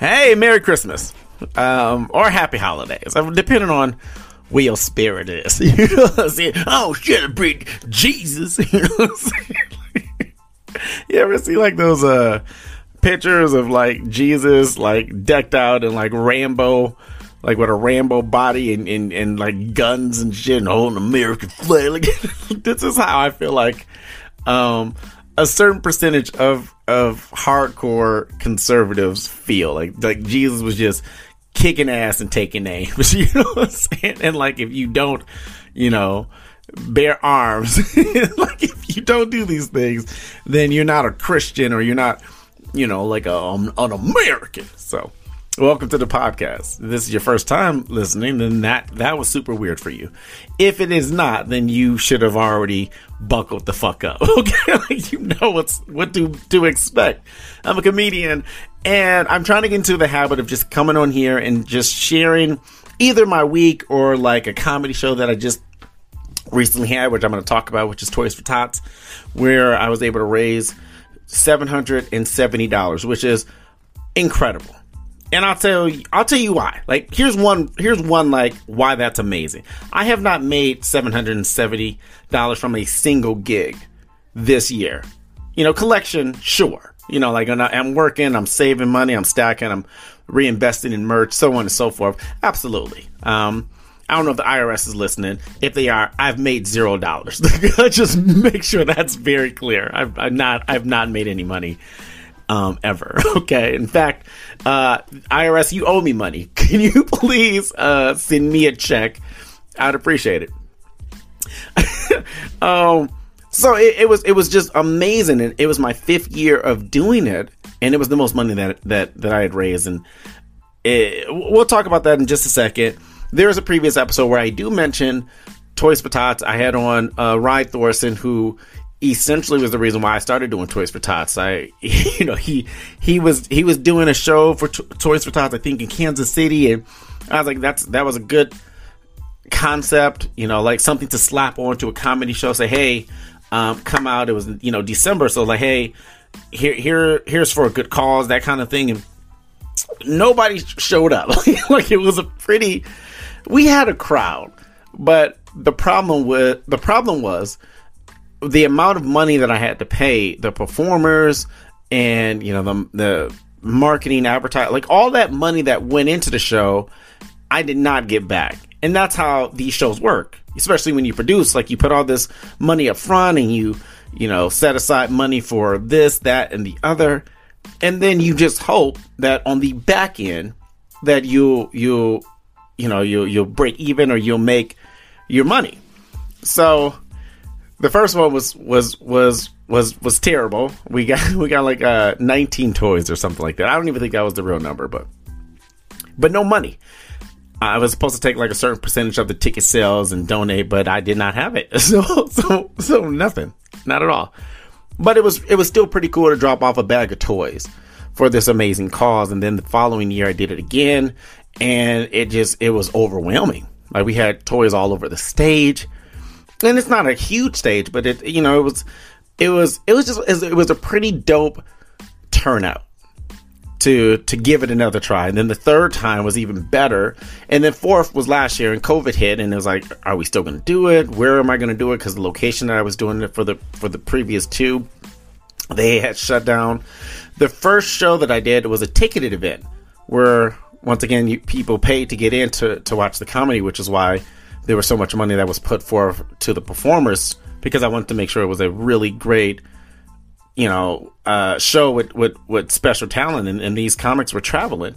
hey, Merry Christmas, um, or Happy Holidays, depending on where your spirit is. You know what I'm saying? Oh, celebrate Jesus. You ever see like those uh pictures of like Jesus like decked out in like Rambo, like with a Rambo body and, and, and like guns and shit and holding American flag. Like this is how I feel like um a certain percentage of of hardcore conservatives feel like like Jesus was just kicking ass and taking names. You know what I'm saying? And like if you don't, you know, bear arms, like if you don't do these things, then you're not a Christian or you're not, you know, like a, an American. So welcome to the podcast. If this is your first time listening, then that that was super weird for you. If it is not, then you should have already buckled the fuck up. Okay, like you know what's what to to expect. I'm a comedian, and I'm trying to get into the habit of just coming on here and just sharing either my week or like a comedy show that I just recently had, which I'm going to talk about, which is Toys for Tots, where I was able to raise seven hundred and seventy dollars, which is incredible. And I'll tell you, I'll tell you why. Like, here's one, here's one like why that's amazing. I have not made seven hundred and seventy dollars from a single gig this year. You know, collection, sure. You know, like I'm working, I'm saving money, I'm stacking, I'm reinvesting in merch, so on and so forth. Absolutely. Um, I don't know if the IRS is listening. If they are, I've made zero dollars. Just make sure that's very clear. I've, I've, not, I've not made any money um, ever. Okay. In fact, uh, IRS, you owe me money. Can you please uh, send me a check? I'd appreciate it. um, so it, it, was it was just amazing, and it was my fifth year of doing it, and it was the most money that that that I had raised, and it, we'll talk about that in just a second. There's a previous episode where I do mention Toys Tots. I had on uh, Ryan Thorson, who essentially was the reason why I started doing Toys for Tots. I, you know, he he was he was doing a show for T- Toys for Tots, I think in Kansas City, and I was like, that's that was a good concept, you know, like something to slap onto a comedy show. Say, hey, um, come out. It was you know December, so like, hey, here here here's for a good cause, that kind of thing, and nobody showed up. like it was a pretty. We had a crowd, but the problem with the problem was the amount of money that I had to pay the performers and you know the the marketing advertising like all that money that went into the show I did not get back. And that's how these shows work. Especially when you produce like you put all this money up front and you you know set aside money for this that and the other and then you just hope that on the back end that you you you know you you'll break even or you'll make your money. So the first one was was was was was terrible. We got we got like uh 19 toys or something like that. I don't even think that was the real number, but but no money. I was supposed to take like a certain percentage of the ticket sales and donate, but I did not have it. So so so nothing. Not at all. But it was it was still pretty cool to drop off a bag of toys for this amazing cause and then the following year I did it again and it just it was overwhelming. Like we had toys all over the stage and it's not a huge stage, but it you know it was it was it was just it was a pretty dope turnout to to give it another try. And then the third time was even better. And then fourth was last year and COVID hit and it was like, are we still going to do it? Where am I going to do it? Because the location that I was doing it for the for the previous two, they had shut down. The first show that I did was a ticketed event where once again you, people paid to get in to, to watch the comedy, which is why there was so much money that was put forth to the performers because I wanted to make sure it was a really great, you know, uh, show with, with, with special talent, and, and, these comics were traveling.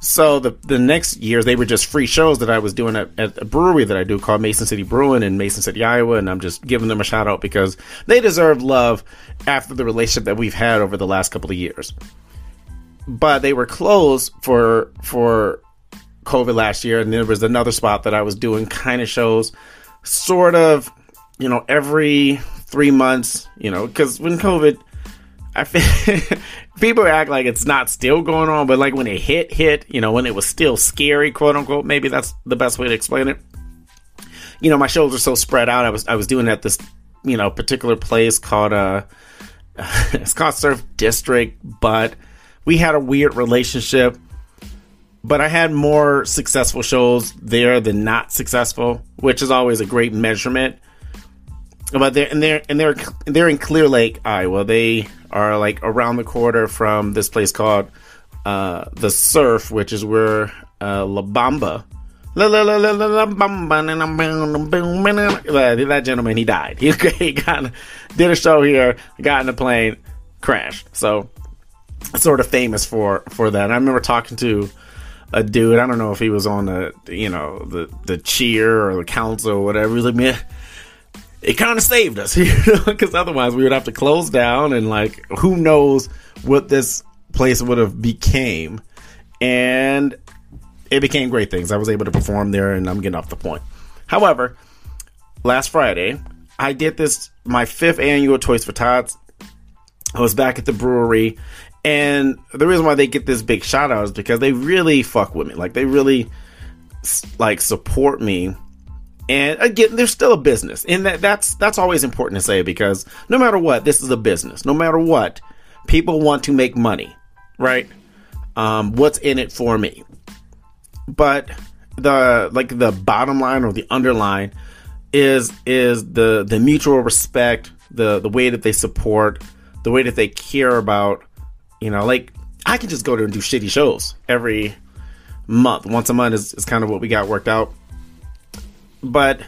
So the the next years they were just free shows that I was doing at, at a brewery that I do called Mason City Brewing in Mason City, Iowa, and I'm just giving them a shout out because they deserve love after the relationship that we've had over the last couple of years. But they were closed for for COVID last year, and there was another spot that I was doing kind of shows, sort of, you know, every three months, you know, because when COVID, I feel people act like it's not still going on, but like when it hit, hit, you know, when it was still scary, quote unquote, maybe that's the best way to explain it. You know, my shows are so spread out. I was I was doing at this, you know, particular place called uh, it's called Surf District, but we had a weird relationship but I had more successful shows there than not successful, which is always a great measurement. But they're and they're and they're they're in Clear Lake, Iowa. They are like around the corner from this place called uh, the Surf, which is where uh, La Bamba. That gentleman, he died. He, he got did a show here, got in a plane, crashed. So, sort of famous for for that. I remember talking to a dude. I don't know if he was on the you know the the cheer or the council or whatever. He's like, man, it kind of saved us, because otherwise we would have to close down and like who knows what this place would have became. And it became great things. I was able to perform there, and I'm getting off the point. However, last Friday I did this my fifth annual Toys for Tots. I was back at the brewery and the reason why they get this big shout out is because they really fuck with me. Like they really like support me. And again, they're still a business. And that that's that's always important to say because no matter what, this is a business. No matter what, people want to make money, right? Um, what's in it for me? But the like the bottom line or the underline is is the the mutual respect, the the way that they support, the way that they care about you know, like I can just go there and do shitty shows every month. Once a month is, is kind of what we got worked out. But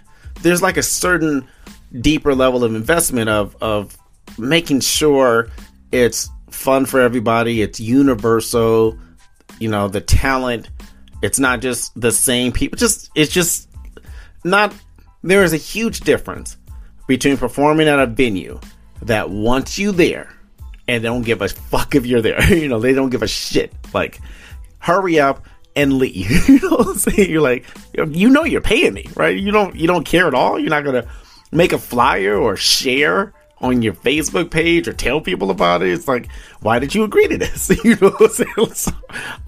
there's like a certain deeper level of investment of of making sure it's fun for everybody, it's universal, you know, the talent, it's not just the same people. Just it's just not there is a huge difference between performing at a venue that wants you there and they don't give a fuck if you're there. you know, they don't give a shit. Like, hurry up and leave. you know what I'm saying? You're like, you know, you're paying me, right? You don't, you don't care at all. You're not gonna make a flyer or share on your Facebook page or tell people about it. It's like, why did you agree to this? you know what I'm saying?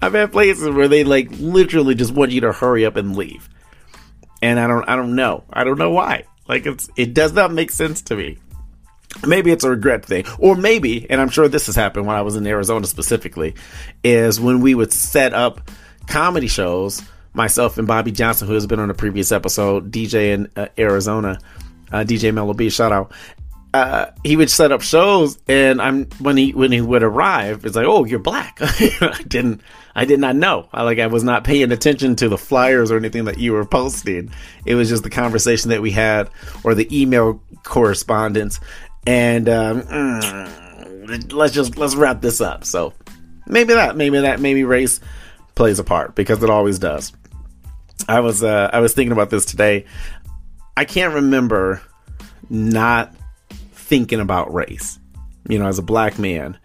I've had places where they like literally just want you to hurry up and leave, and I don't, I don't know, I don't know why. Like it's, it does not make sense to me maybe it's a regret thing. Or maybe and i'm sure this has happened when i was in arizona specifically is when we would set up comedy shows myself and bobby johnson who has been on a previous episode dj in uh, arizona uh, dj mellow b shout out. Uh, he would set up shows and i'm when he when he would arrive it's like oh you're black. I didn't i did not know. I, like i was not paying attention to the flyers or anything that you were posting. It was just the conversation that we had or the email correspondence and um, mm, let's just let's wrap this up. So maybe that, maybe that, maybe race plays a part because it always does. I was uh, I was thinking about this today. I can't remember not thinking about race. You know, as a black man,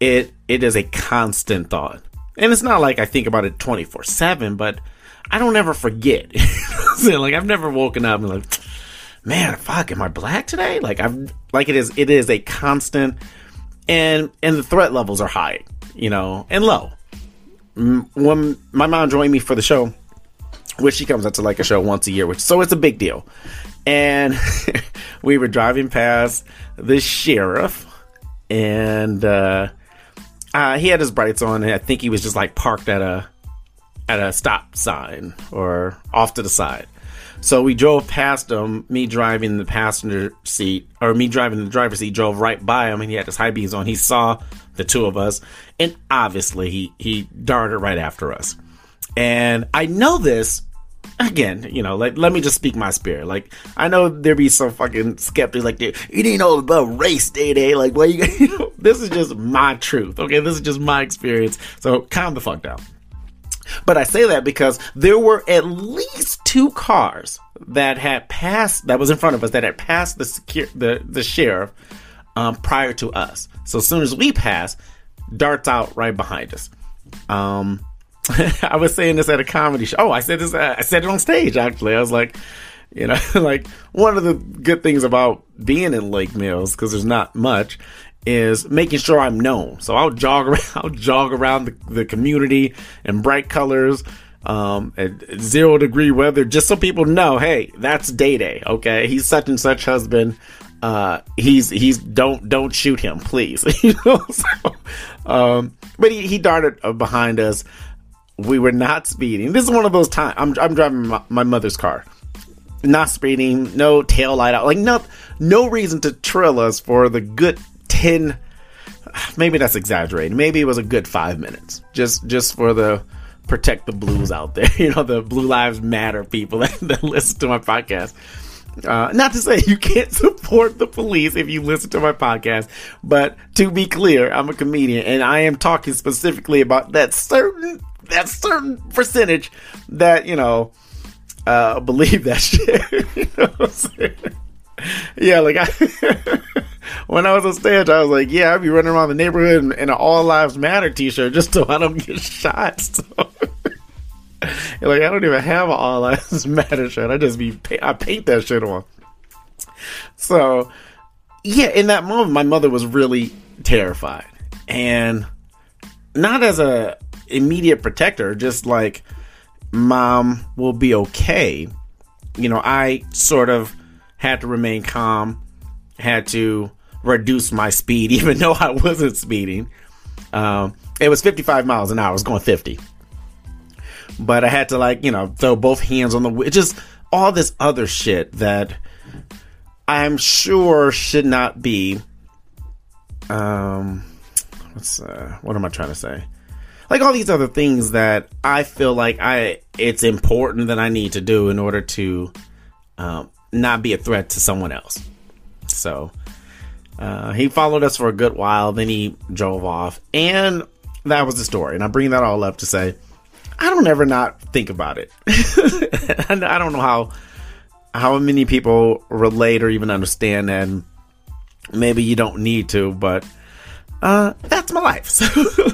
it it is a constant thought, and it's not like I think about it twenty four seven, but I don't ever forget. like I've never woken up and like man, fuck, am I black today? Like I've like it is it is a constant and and the threat levels are high, you know, and low. When my mom joined me for the show, which she comes out to like a show once a year, which so it's a big deal. And we were driving past the sheriff and uh, uh, he had his brights on and I think he was just like parked at a at a stop sign or off to the side. So we drove past him, me driving the passenger seat, or me driving the driver's seat, drove right by him, and he had his high beams on. He saw the two of us, and obviously he, he darted right after us. And I know this, again, you know, like, let me just speak my spirit. Like, I know there be some fucking skeptics like, it ain't all about race, day day. Like, what you, you know, this is just my truth, okay? This is just my experience. So calm the fuck down. But I say that because there were at least two cars that had passed, that was in front of us, that had passed the secure, the, the sheriff um, prior to us. So as soon as we pass, darts out right behind us. Um, I was saying this at a comedy show. Oh, I said this. I said it on stage. Actually, I was like, you know, like one of the good things about being in Lake Mills because there's not much is making sure I'm known. So I'll jog around, I'll jog around the, the community in bright colors, um, at zero degree weather, just so people know, hey, that's Day Day. Okay, he's such and such husband. Uh, he's he's don't don't shoot him, please. you know, so, um, but he he darted behind us. we were not speeding. This is one of those times. I'm, I'm driving my, my mother's car. Not speeding, no tail light out. Like, no, no reason to trill us for the good 10. Maybe that's exaggerating. Maybe it was a good five minutes. Just, just for the protect the blues out there. You know, the Blue Lives Matter people that, that listen to my podcast. Uh, not to say you can't support the police if you listen to my podcast, but to be clear, I'm a comedian and I am talking specifically about that certain that certain percentage that you know uh, believe that shit. you know yeah, like I, when I was on stage, I was like, yeah, I'd be running around the neighborhood in, an All Lives Matter T-shirt just so I don't get shot. So. like I don't even have an All Lives Matter shirt. I just be I paint that shit on. So yeah, in that moment, my mother was really terrified, and not as a immediate protector, just like mom will be okay. You know, I sort of had to remain calm, had to reduce my speed, even though I wasn't speeding. Um, it was 55 miles an hour. I was going 50 but I had to like you know throw both hands on the wheel. Just all this other shit that I'm sure should not be. Um, what's uh, what am I trying to say? Like all these other things that I feel like I it's important that I need to do in order to um, not be a threat to someone else. So uh, he followed us for a good while, then he drove off, and that was the story. And I bring that all up to say I don't ever not think about it. I don't know how how many people relate or even understand and maybe you don't need to, but uh, that's my life. So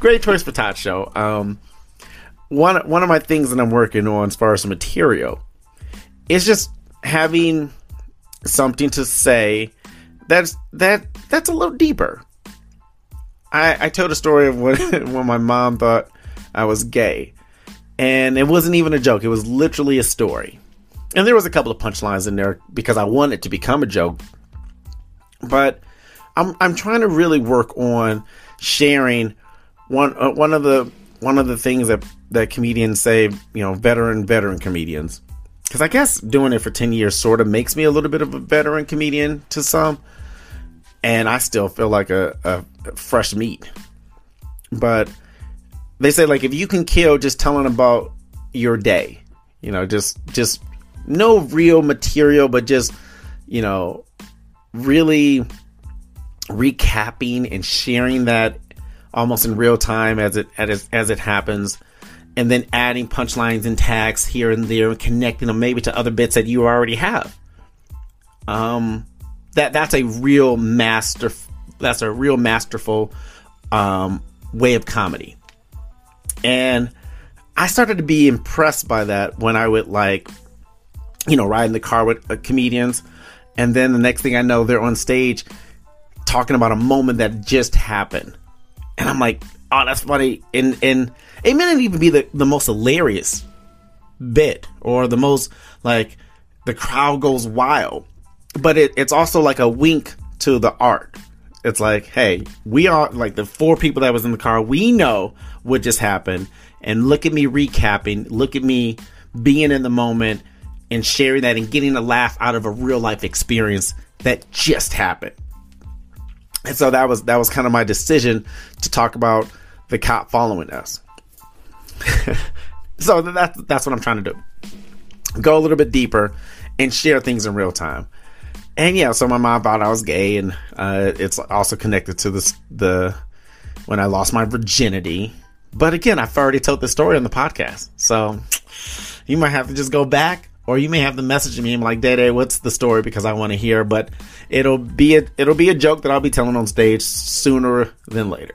great Toys for Tots Show. Um, one one of my things that I'm working on as far as material is just having something to say that's that that's a little deeper. I, I told a story of when when my mom thought I was gay. And it wasn't even a joke, it was literally a story. And there was a couple of punchlines in there because I wanted to become a joke. But I'm I'm trying to really work on sharing one uh, one of the one of the things that that comedians say, you know, veteran veteran comedians. Cuz I guess doing it for 10 years sort of makes me a little bit of a veteran comedian to some. And I still feel like a, a fresh meat. But they say like if you can kill just telling about your day, you know, just just no real material, but just you know, really recapping and sharing that almost in real time as it as, as it happens and then adding punchlines and tags here and there and connecting them maybe to other bits that you already have um that that's a real master that's a real masterful um way of comedy and I started to be impressed by that when I would like, you know, ride in the car with uh, comedians. And then the next thing I know, they're on stage talking about a moment that just happened. And I'm like, oh, that's funny. And, and it may not even be the, the most hilarious bit or the most like the crowd goes wild. But it, it's also like a wink to the art. It's like, hey, we are like the four people that was in the car. We know what just happened, and look at me recapping. Look at me being in the moment and sharing that and getting a laugh out of a real life experience that just happened. And so that was that was kind of my decision to talk about the cop following us. so that's that's what I'm trying to do. Go a little bit deeper and share things in real time and yeah, so my mom thought I was gay, and uh, it's also connected to this the when I lost my virginity. But again, I've already told the story on the podcast, so you might have to just go back, or you may have to message me and like, "Day what's the story?" Because I want to hear. But it'll be a it'll be a joke that I'll be telling on stage sooner than later.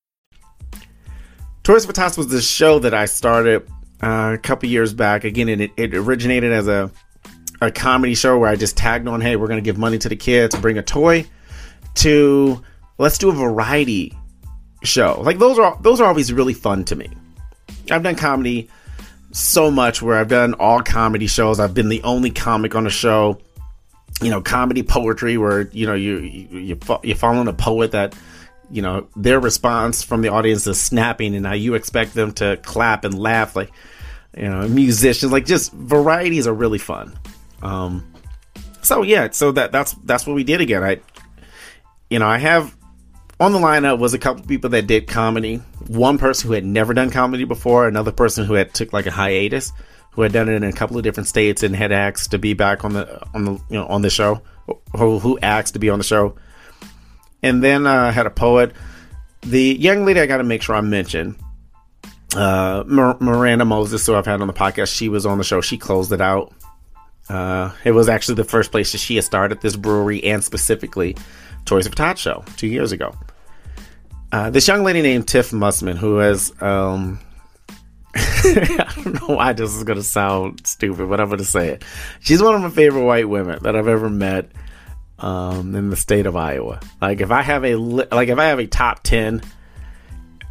Toys for Tots was the show that I started uh, a couple years back. Again, it, it originated as a a comedy show where I just tagged on, hey, we're going to give money to the kids, bring a toy, to let's do a variety show. Like those are those are always really fun to me. I've done comedy so much where I've done all comedy shows. I've been the only comic on a show. You know, comedy poetry where you know you you you, you following a poet that you know their response from the audience is snapping, and now you expect them to clap and laugh like you know musicians. Like just varieties are really fun. Um, so yeah, so that that's that's what we did again. I, you know, I have on the lineup was a couple people that did comedy. One person who had never done comedy before, another person who had took like a hiatus, who had done it in a couple of different states and had asked to be back on the on the you know on the show, who, who asked to be on the show. And then uh, had a poet. The young lady I got to make sure I mention, uh, Miranda Moses, who I've had on the podcast. She was on the show. She closed it out. Uh, it was actually the first place that she had started this brewery and specifically Toys of Tots show two years ago. Uh, this young lady named Tiff Mussman, who has, um, I don't know why this is going to sound stupid, but I'm going to say it. She's one of my favorite white women that I've ever met um, in the state of Iowa. Like if I have a li- like if I have a top ten,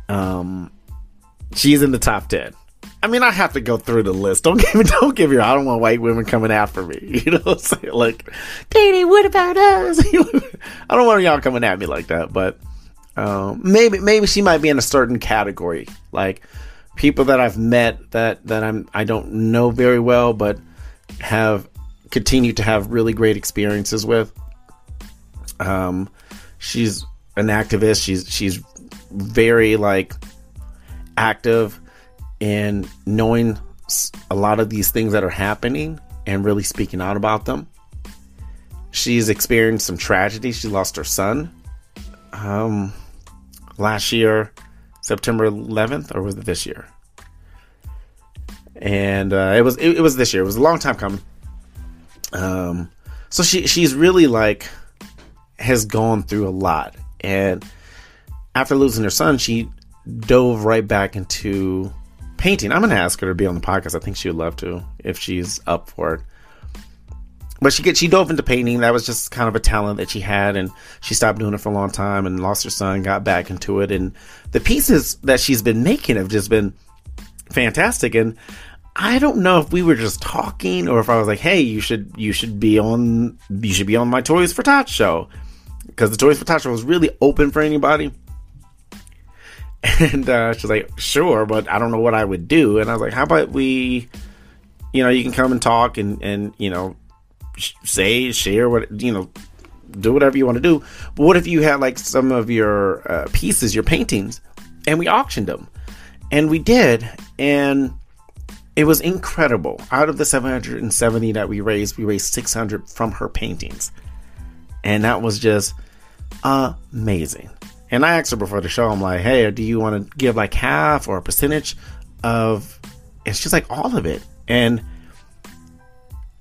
um, she's in the top ten. I mean, I have to go through the list. Don't give me, don't give me. I don't want white women coming after me. You know, what I'm saying? like, Katie, what about us? I don't want y'all coming at me like that. But um, maybe, maybe she might be in a certain category, like people that I've met that that I'm I don't know very well, but have continued to have really great experiences with. Um, she's an activist. She's she's very like active in knowing a lot of these things that are happening and really speaking out about them. She's experienced some tragedy. She lost her son um, last year, September 11th, or was it this year? And uh, it was it, it was this year. It was a long time coming. Um, so she she's really like has gone through a lot, and after losing her son, she dove right back into painting. I'm gonna ask her to be on the podcast. I think she would love to if she's up for it. But she get she dove into painting. That was just kind of a talent that she had, and she stopped doing it for a long time and lost her son. Got back into it, and the pieces that she's been making have just been fantastic. And I don't know if we were just talking or if I was like, "Hey, you should you should be on you should be on my Toys for Tots show," because the Toys for Tots was really open for anybody. And uh, she's like, sure, but I don't know what I would do. And I was like, how about we, you know, you can come and talk and, and you know, say, share what, you know, do whatever you want to do. But what if you had like some of your uh, pieces, your paintings, and we auctioned them? And we did. And it was incredible. Out of the 770 that we raised, we raised 600 from her paintings. And that was just amazing. And I asked her before the show, I'm like, hey, do you want to give like half or a percentage of. And she's like, all of it. And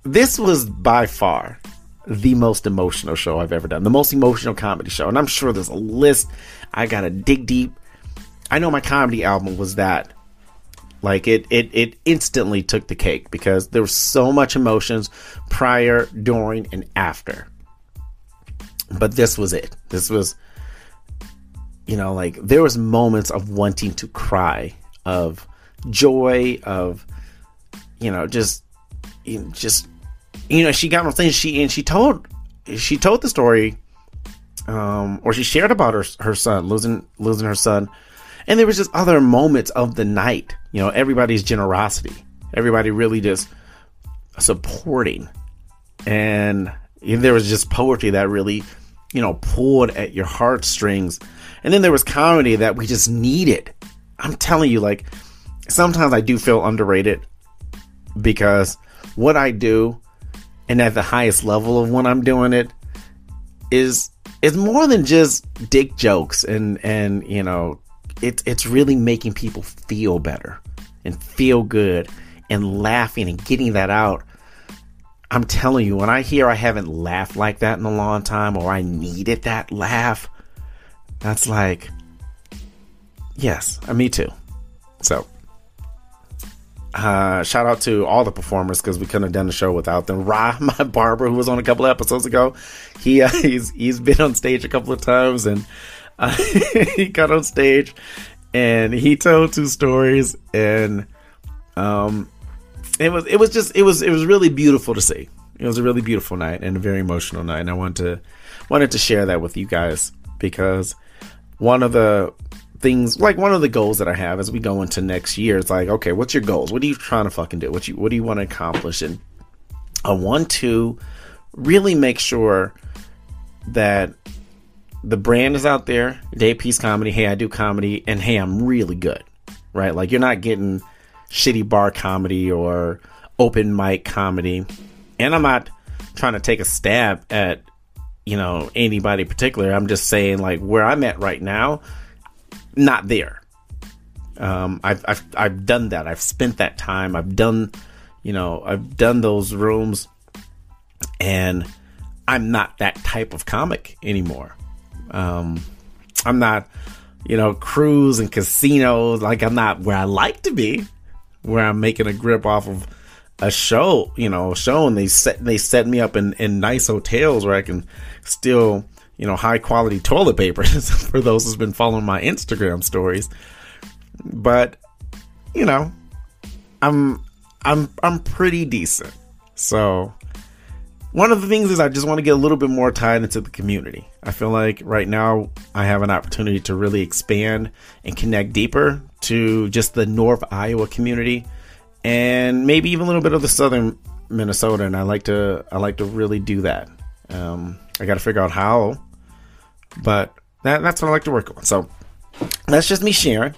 this was by far the most emotional show I've ever done, the most emotional comedy show. And I'm sure there's a list. I got to dig deep. I know my comedy album was that. Like it, it, it instantly took the cake because there was so much emotions prior, during, and after. But this was it. This was you know, like there was moments of wanting to cry, of joy, of you know, just just you know, she got on things. She and she told she told the story, um, or she shared about her her son losing losing her son, and there was just other moments of the night. You know, everybody's generosity, everybody really just supporting, and there was just poetry that really, you know, pulled at your heartstrings and then there was comedy that we just needed. I'm telling you, like, sometimes I do feel underrated because what I do and at the highest level of when I'm doing it is is more than just dick jokes and and you know it's it's really making people feel better and feel good and laughing and getting that out. I'm telling you, when I hear I haven't laughed like that in a long time or I needed that laugh, that's like, yes, uh, me too. So, uh, shout out to all the performers because we couldn't have done the show without them. Ra, my barber, who was on a couple episodes ago, he uh, he's he's been on stage a couple of times, and uh, he got on stage and he told two stories, and um, it was it was just it was it was really beautiful to see. It was a really beautiful night and a very emotional night, and I wanted to wanted to share that with you guys because one of the things like one of the goals that I have as we go into next year is like, okay, what's your goals? What are you trying to fucking do? What you what do you want to accomplish? And I want to really make sure that the brand is out there, day Peace Comedy. Hey, I do comedy, and hey, I'm really good, right? Like you're not getting shitty bar comedy or open mic comedy, and I'm not trying to take a stab at you know anybody particular. I'm just saying like where I'm at right now, not there. Um, I've, I've I've done that. I've spent that time. I've done, you know, I've done those rooms, and I'm not that type of comic anymore. Um, I'm not, you know, cruise and casinos. Like I'm not where I like to be, where I'm making a grip off of a show, you know, a show, and they set they set me up in in nice hotels where I can steal, you know, high quality toilet paper for those who's been following my Instagram stories. But, you know, I'm I'm I'm pretty decent. So one of the things is I just want to get a little bit more tied into the community. I feel like right now I have an opportunity to really expand and connect deeper to just the North Iowa community and maybe even a little bit of the southern Minnesota. And I like to I like to really do that. Um, I got to figure out how, but that, that's what I like to work on. So that's just me sharing.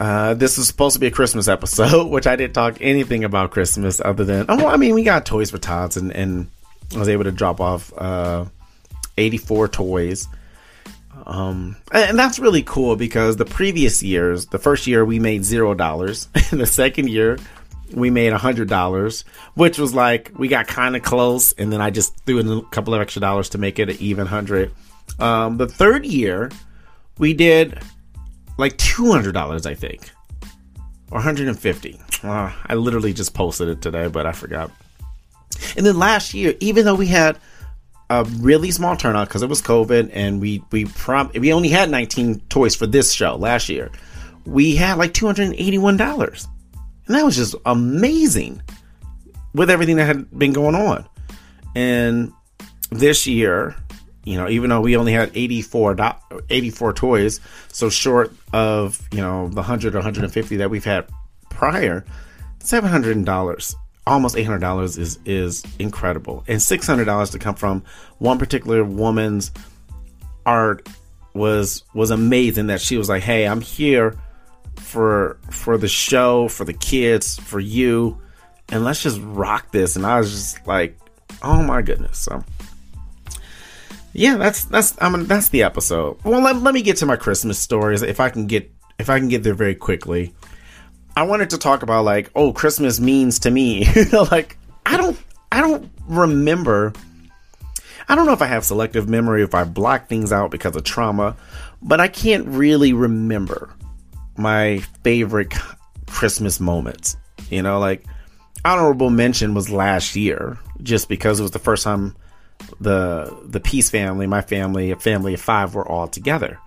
Uh, this is supposed to be a Christmas episode, which I didn't talk anything about Christmas other than, oh, I mean, we got toys for tots and, and I was able to drop off uh, 84 toys. Um, and that's really cool because the previous years, the first year we made zero dollars, and the second year we made a hundred dollars, which was like we got kind of close, and then I just threw in a couple of extra dollars to make it an even hundred. Um, the third year we did like $200, I think, or 150. Uh, I literally just posted it today, but I forgot. And then last year, even though we had a really small turnout because it was COVID, and we we prom- we only had 19 toys for this show last year, we had like 281 dollars, and that was just amazing with everything that had been going on. And this year, you know, even though we only had 84, 84 toys, so short of, you know, the 100 or 150 that we've had prior, $700, almost $800 is, is incredible. And $600 to come from one particular woman's art was, was amazing that she was like, Hey, I'm here for, for the show, for the kids, for you, and let's just rock this. And I was just like, Oh my goodness. So, yeah, that's that's I mean that's the episode. Well, let, let me get to my Christmas stories if I can get if I can get there very quickly. I wanted to talk about like oh Christmas means to me. like I don't I don't remember. I don't know if I have selective memory if I block things out because of trauma, but I can't really remember my favorite Christmas moments. You know, like honorable mention was last year just because it was the first time the the Peace family, my family, a family of five, were all together.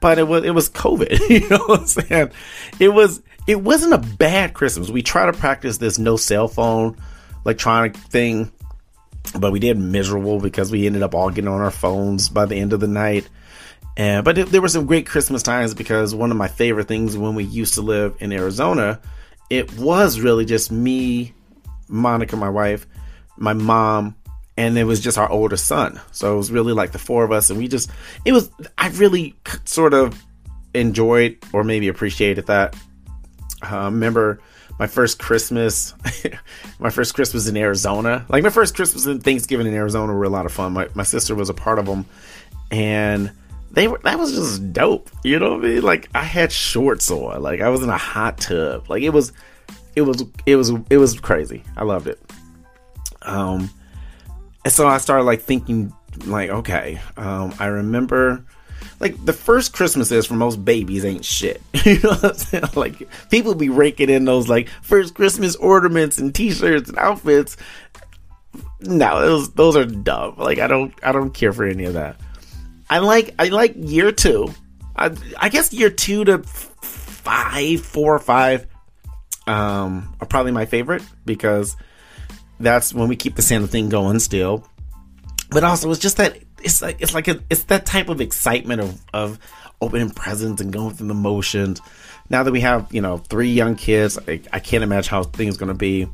But it was it was COVID, you know what I'm saying? It was it wasn't a bad Christmas. We try to practice this no cell phone electronic thing, but we did miserable because we ended up all getting on our phones by the end of the night. And but it, there were some great Christmas times because one of my favorite things when we used to live in Arizona, it was really just me, Monica, my wife, my mom, and it was just our older son. So it was really like the four of us, and we just it was I really sort of enjoyed or maybe appreciated that. Uh, remember my first Christmas, my first Christmas in Arizona. Like my first Christmas and Thanksgiving in Arizona were a lot of fun. My my sister was a part of them, and they were that was just dope. You know what I mean? Like I had shorts on, like I was in a hot tub. Like it was, it was, it was, it was crazy. I loved it. Um, and so I started like thinking, like, okay, um, I remember like the first Christmases for most babies ain't shit. you know what I'm saying? Like people be raking in those like first Christmas ornaments and T-shirts and outfits. No, those those are dumb. Like I don't I don't care for any of that. I like I like year two. I I guess year two to five, four or five, um, are probably my favorite because that's when we keep the Santa thing going still. But also, it's just that it's like it's like a, it's that type of excitement of of opening presents and going through the motions. Now that we have you know three young kids, I, I can't imagine how things going to be.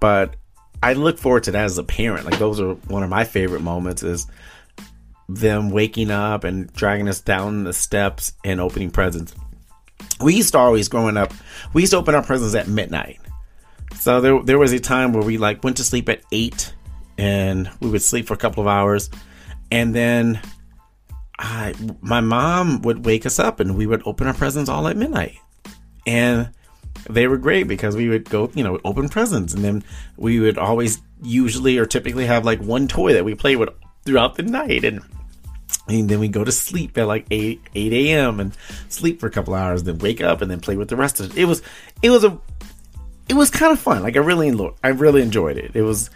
But I look forward to that as a parent. Like those are one of my favorite moments is them waking up and dragging us down the steps and opening presents. We used to always growing up, we used to open our presents at midnight. So there there was a time where we like went to sleep at eight and we would sleep for a couple of hours and then I my mom would wake us up and we would open our presents all at midnight. And they were great because we would go, you know, open presents and then we would always usually or typically have like one toy that we played with throughout the night and and then we go to sleep at like 8 8 a.m. and sleep for a couple hours, then wake up and then play with the rest of it. It was it was a it was kind of fun. Like I really I really enjoyed it. It was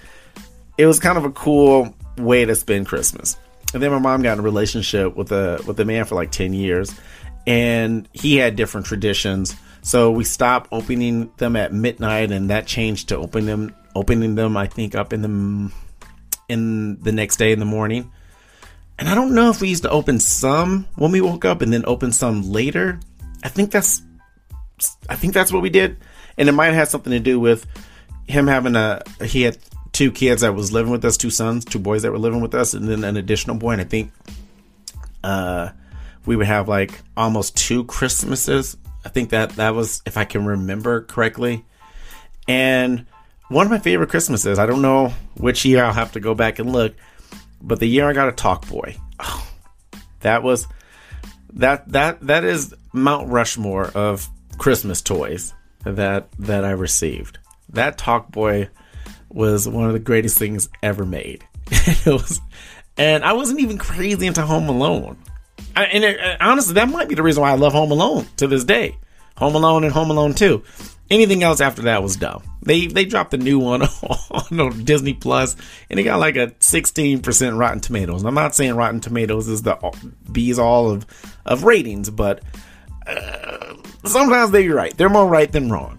it was kind of a cool way to spend Christmas. And then my mom got in a relationship with a with a man for like 10 years and he had different traditions. So we stopped opening them at midnight and that changed to opening them opening them I think up in the in the next day in the morning. And I don't know if we used to open some when we woke up and then open some later. I think that's I think that's what we did. And it might have something to do with him having a he had two kids that was living with us, two sons, two boys that were living with us, and then an additional boy. And I think uh we would have like almost two Christmases. I think that that was if I can remember correctly. And one of my favorite Christmases, I don't know which year I'll have to go back and look but the year I got a Talk Boy, oh, that was that that that is Mount Rushmore of Christmas toys that that I received. That Talk Boy was one of the greatest things ever made. it was, and I wasn't even crazy into Home Alone. I, and it, honestly, that might be the reason why I love Home Alone to this day. Home Alone and Home Alone 2. Anything else after that was dumb. They they dropped a new one on Disney Plus, and it got like a 16% Rotten Tomatoes. I'm not saying Rotten Tomatoes is the bees all of of ratings, but uh, sometimes they're right. They're more right than wrong.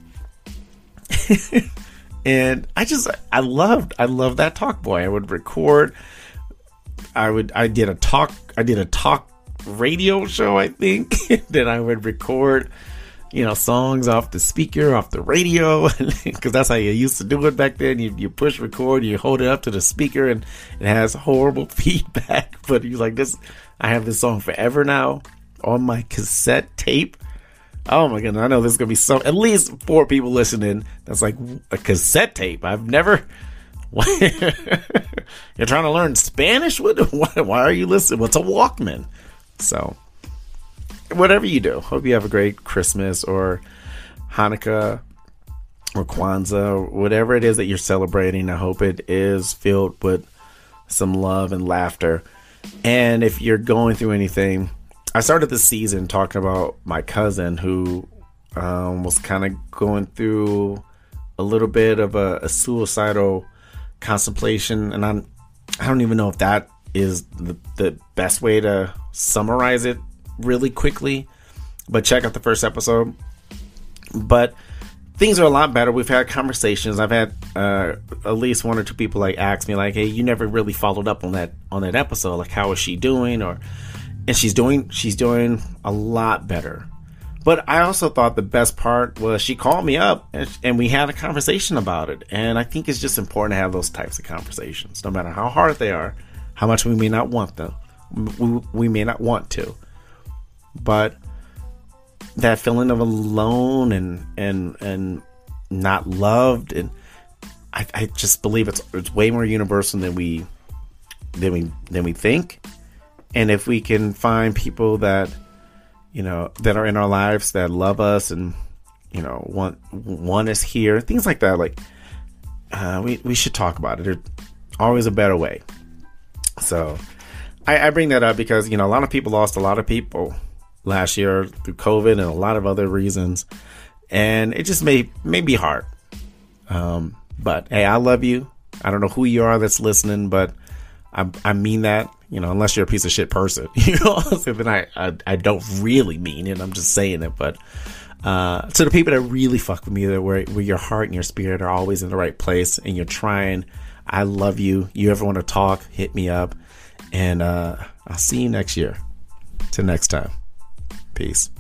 and I just I loved I loved that talk boy. I would record. I would I did a talk I did a talk radio show I think that I would record you know, songs off the speaker, off the radio, because that's how you used to do it back then. You, you push record, you hold it up to the speaker, and it has horrible feedback. But you're like, this, I have this song forever now on my cassette tape. Oh my god! I know there's gonna be some, at least four people listening. That's like a cassette tape. I've never. You're trying to learn Spanish? What? Why are you listening? What's well, a Walkman? So whatever you do, hope you have a great Christmas or Hanukkah or Kwanzaa whatever it is that you're celebrating. I hope it is filled with some love and laughter. And if you're going through anything, I started the season talking about my cousin who um, was kind of going through a little bit of a, a suicidal contemplation, and I'm I don't even know if that is the, the best way to summarize it really quickly, but check out the first episode. But things are a lot better. We've had conversations. I've had uh, at least one or two people like ask me like, "Hey, you never really followed up on that on that episode. Like, how is she doing?" Or and she's doing she's doing a lot better. But I also thought the best part was she called me up and, and we had a conversation about it. And I think it's just important to have those types of conversations, no matter how hard they are, how much we may not want them, we, we may not want to but that feeling of alone and and and not loved and I, I just believe it's it's way more universal than we than we than we think and if we can find people that you know that are in our lives that love us and you know want want us here things like that like uh, we we should talk about it there's always a better way so I, I bring that up because you know a lot of people lost a lot of people last year through COVID and a lot of other reasons, and it just may may be hard. Um, but hey, I love you. I don't know who you are that's listening, but I, I mean that. You know, unless you're a piece of shit person, you know, then I, I I don't really mean it. I'm just saying it, but. Uh, to the people that really fuck with me, that where, where your heart and your spirit are always in the right place and you're trying, I love you. You ever want to talk, hit me up. And uh, I'll see you next year. Till next time. Peace.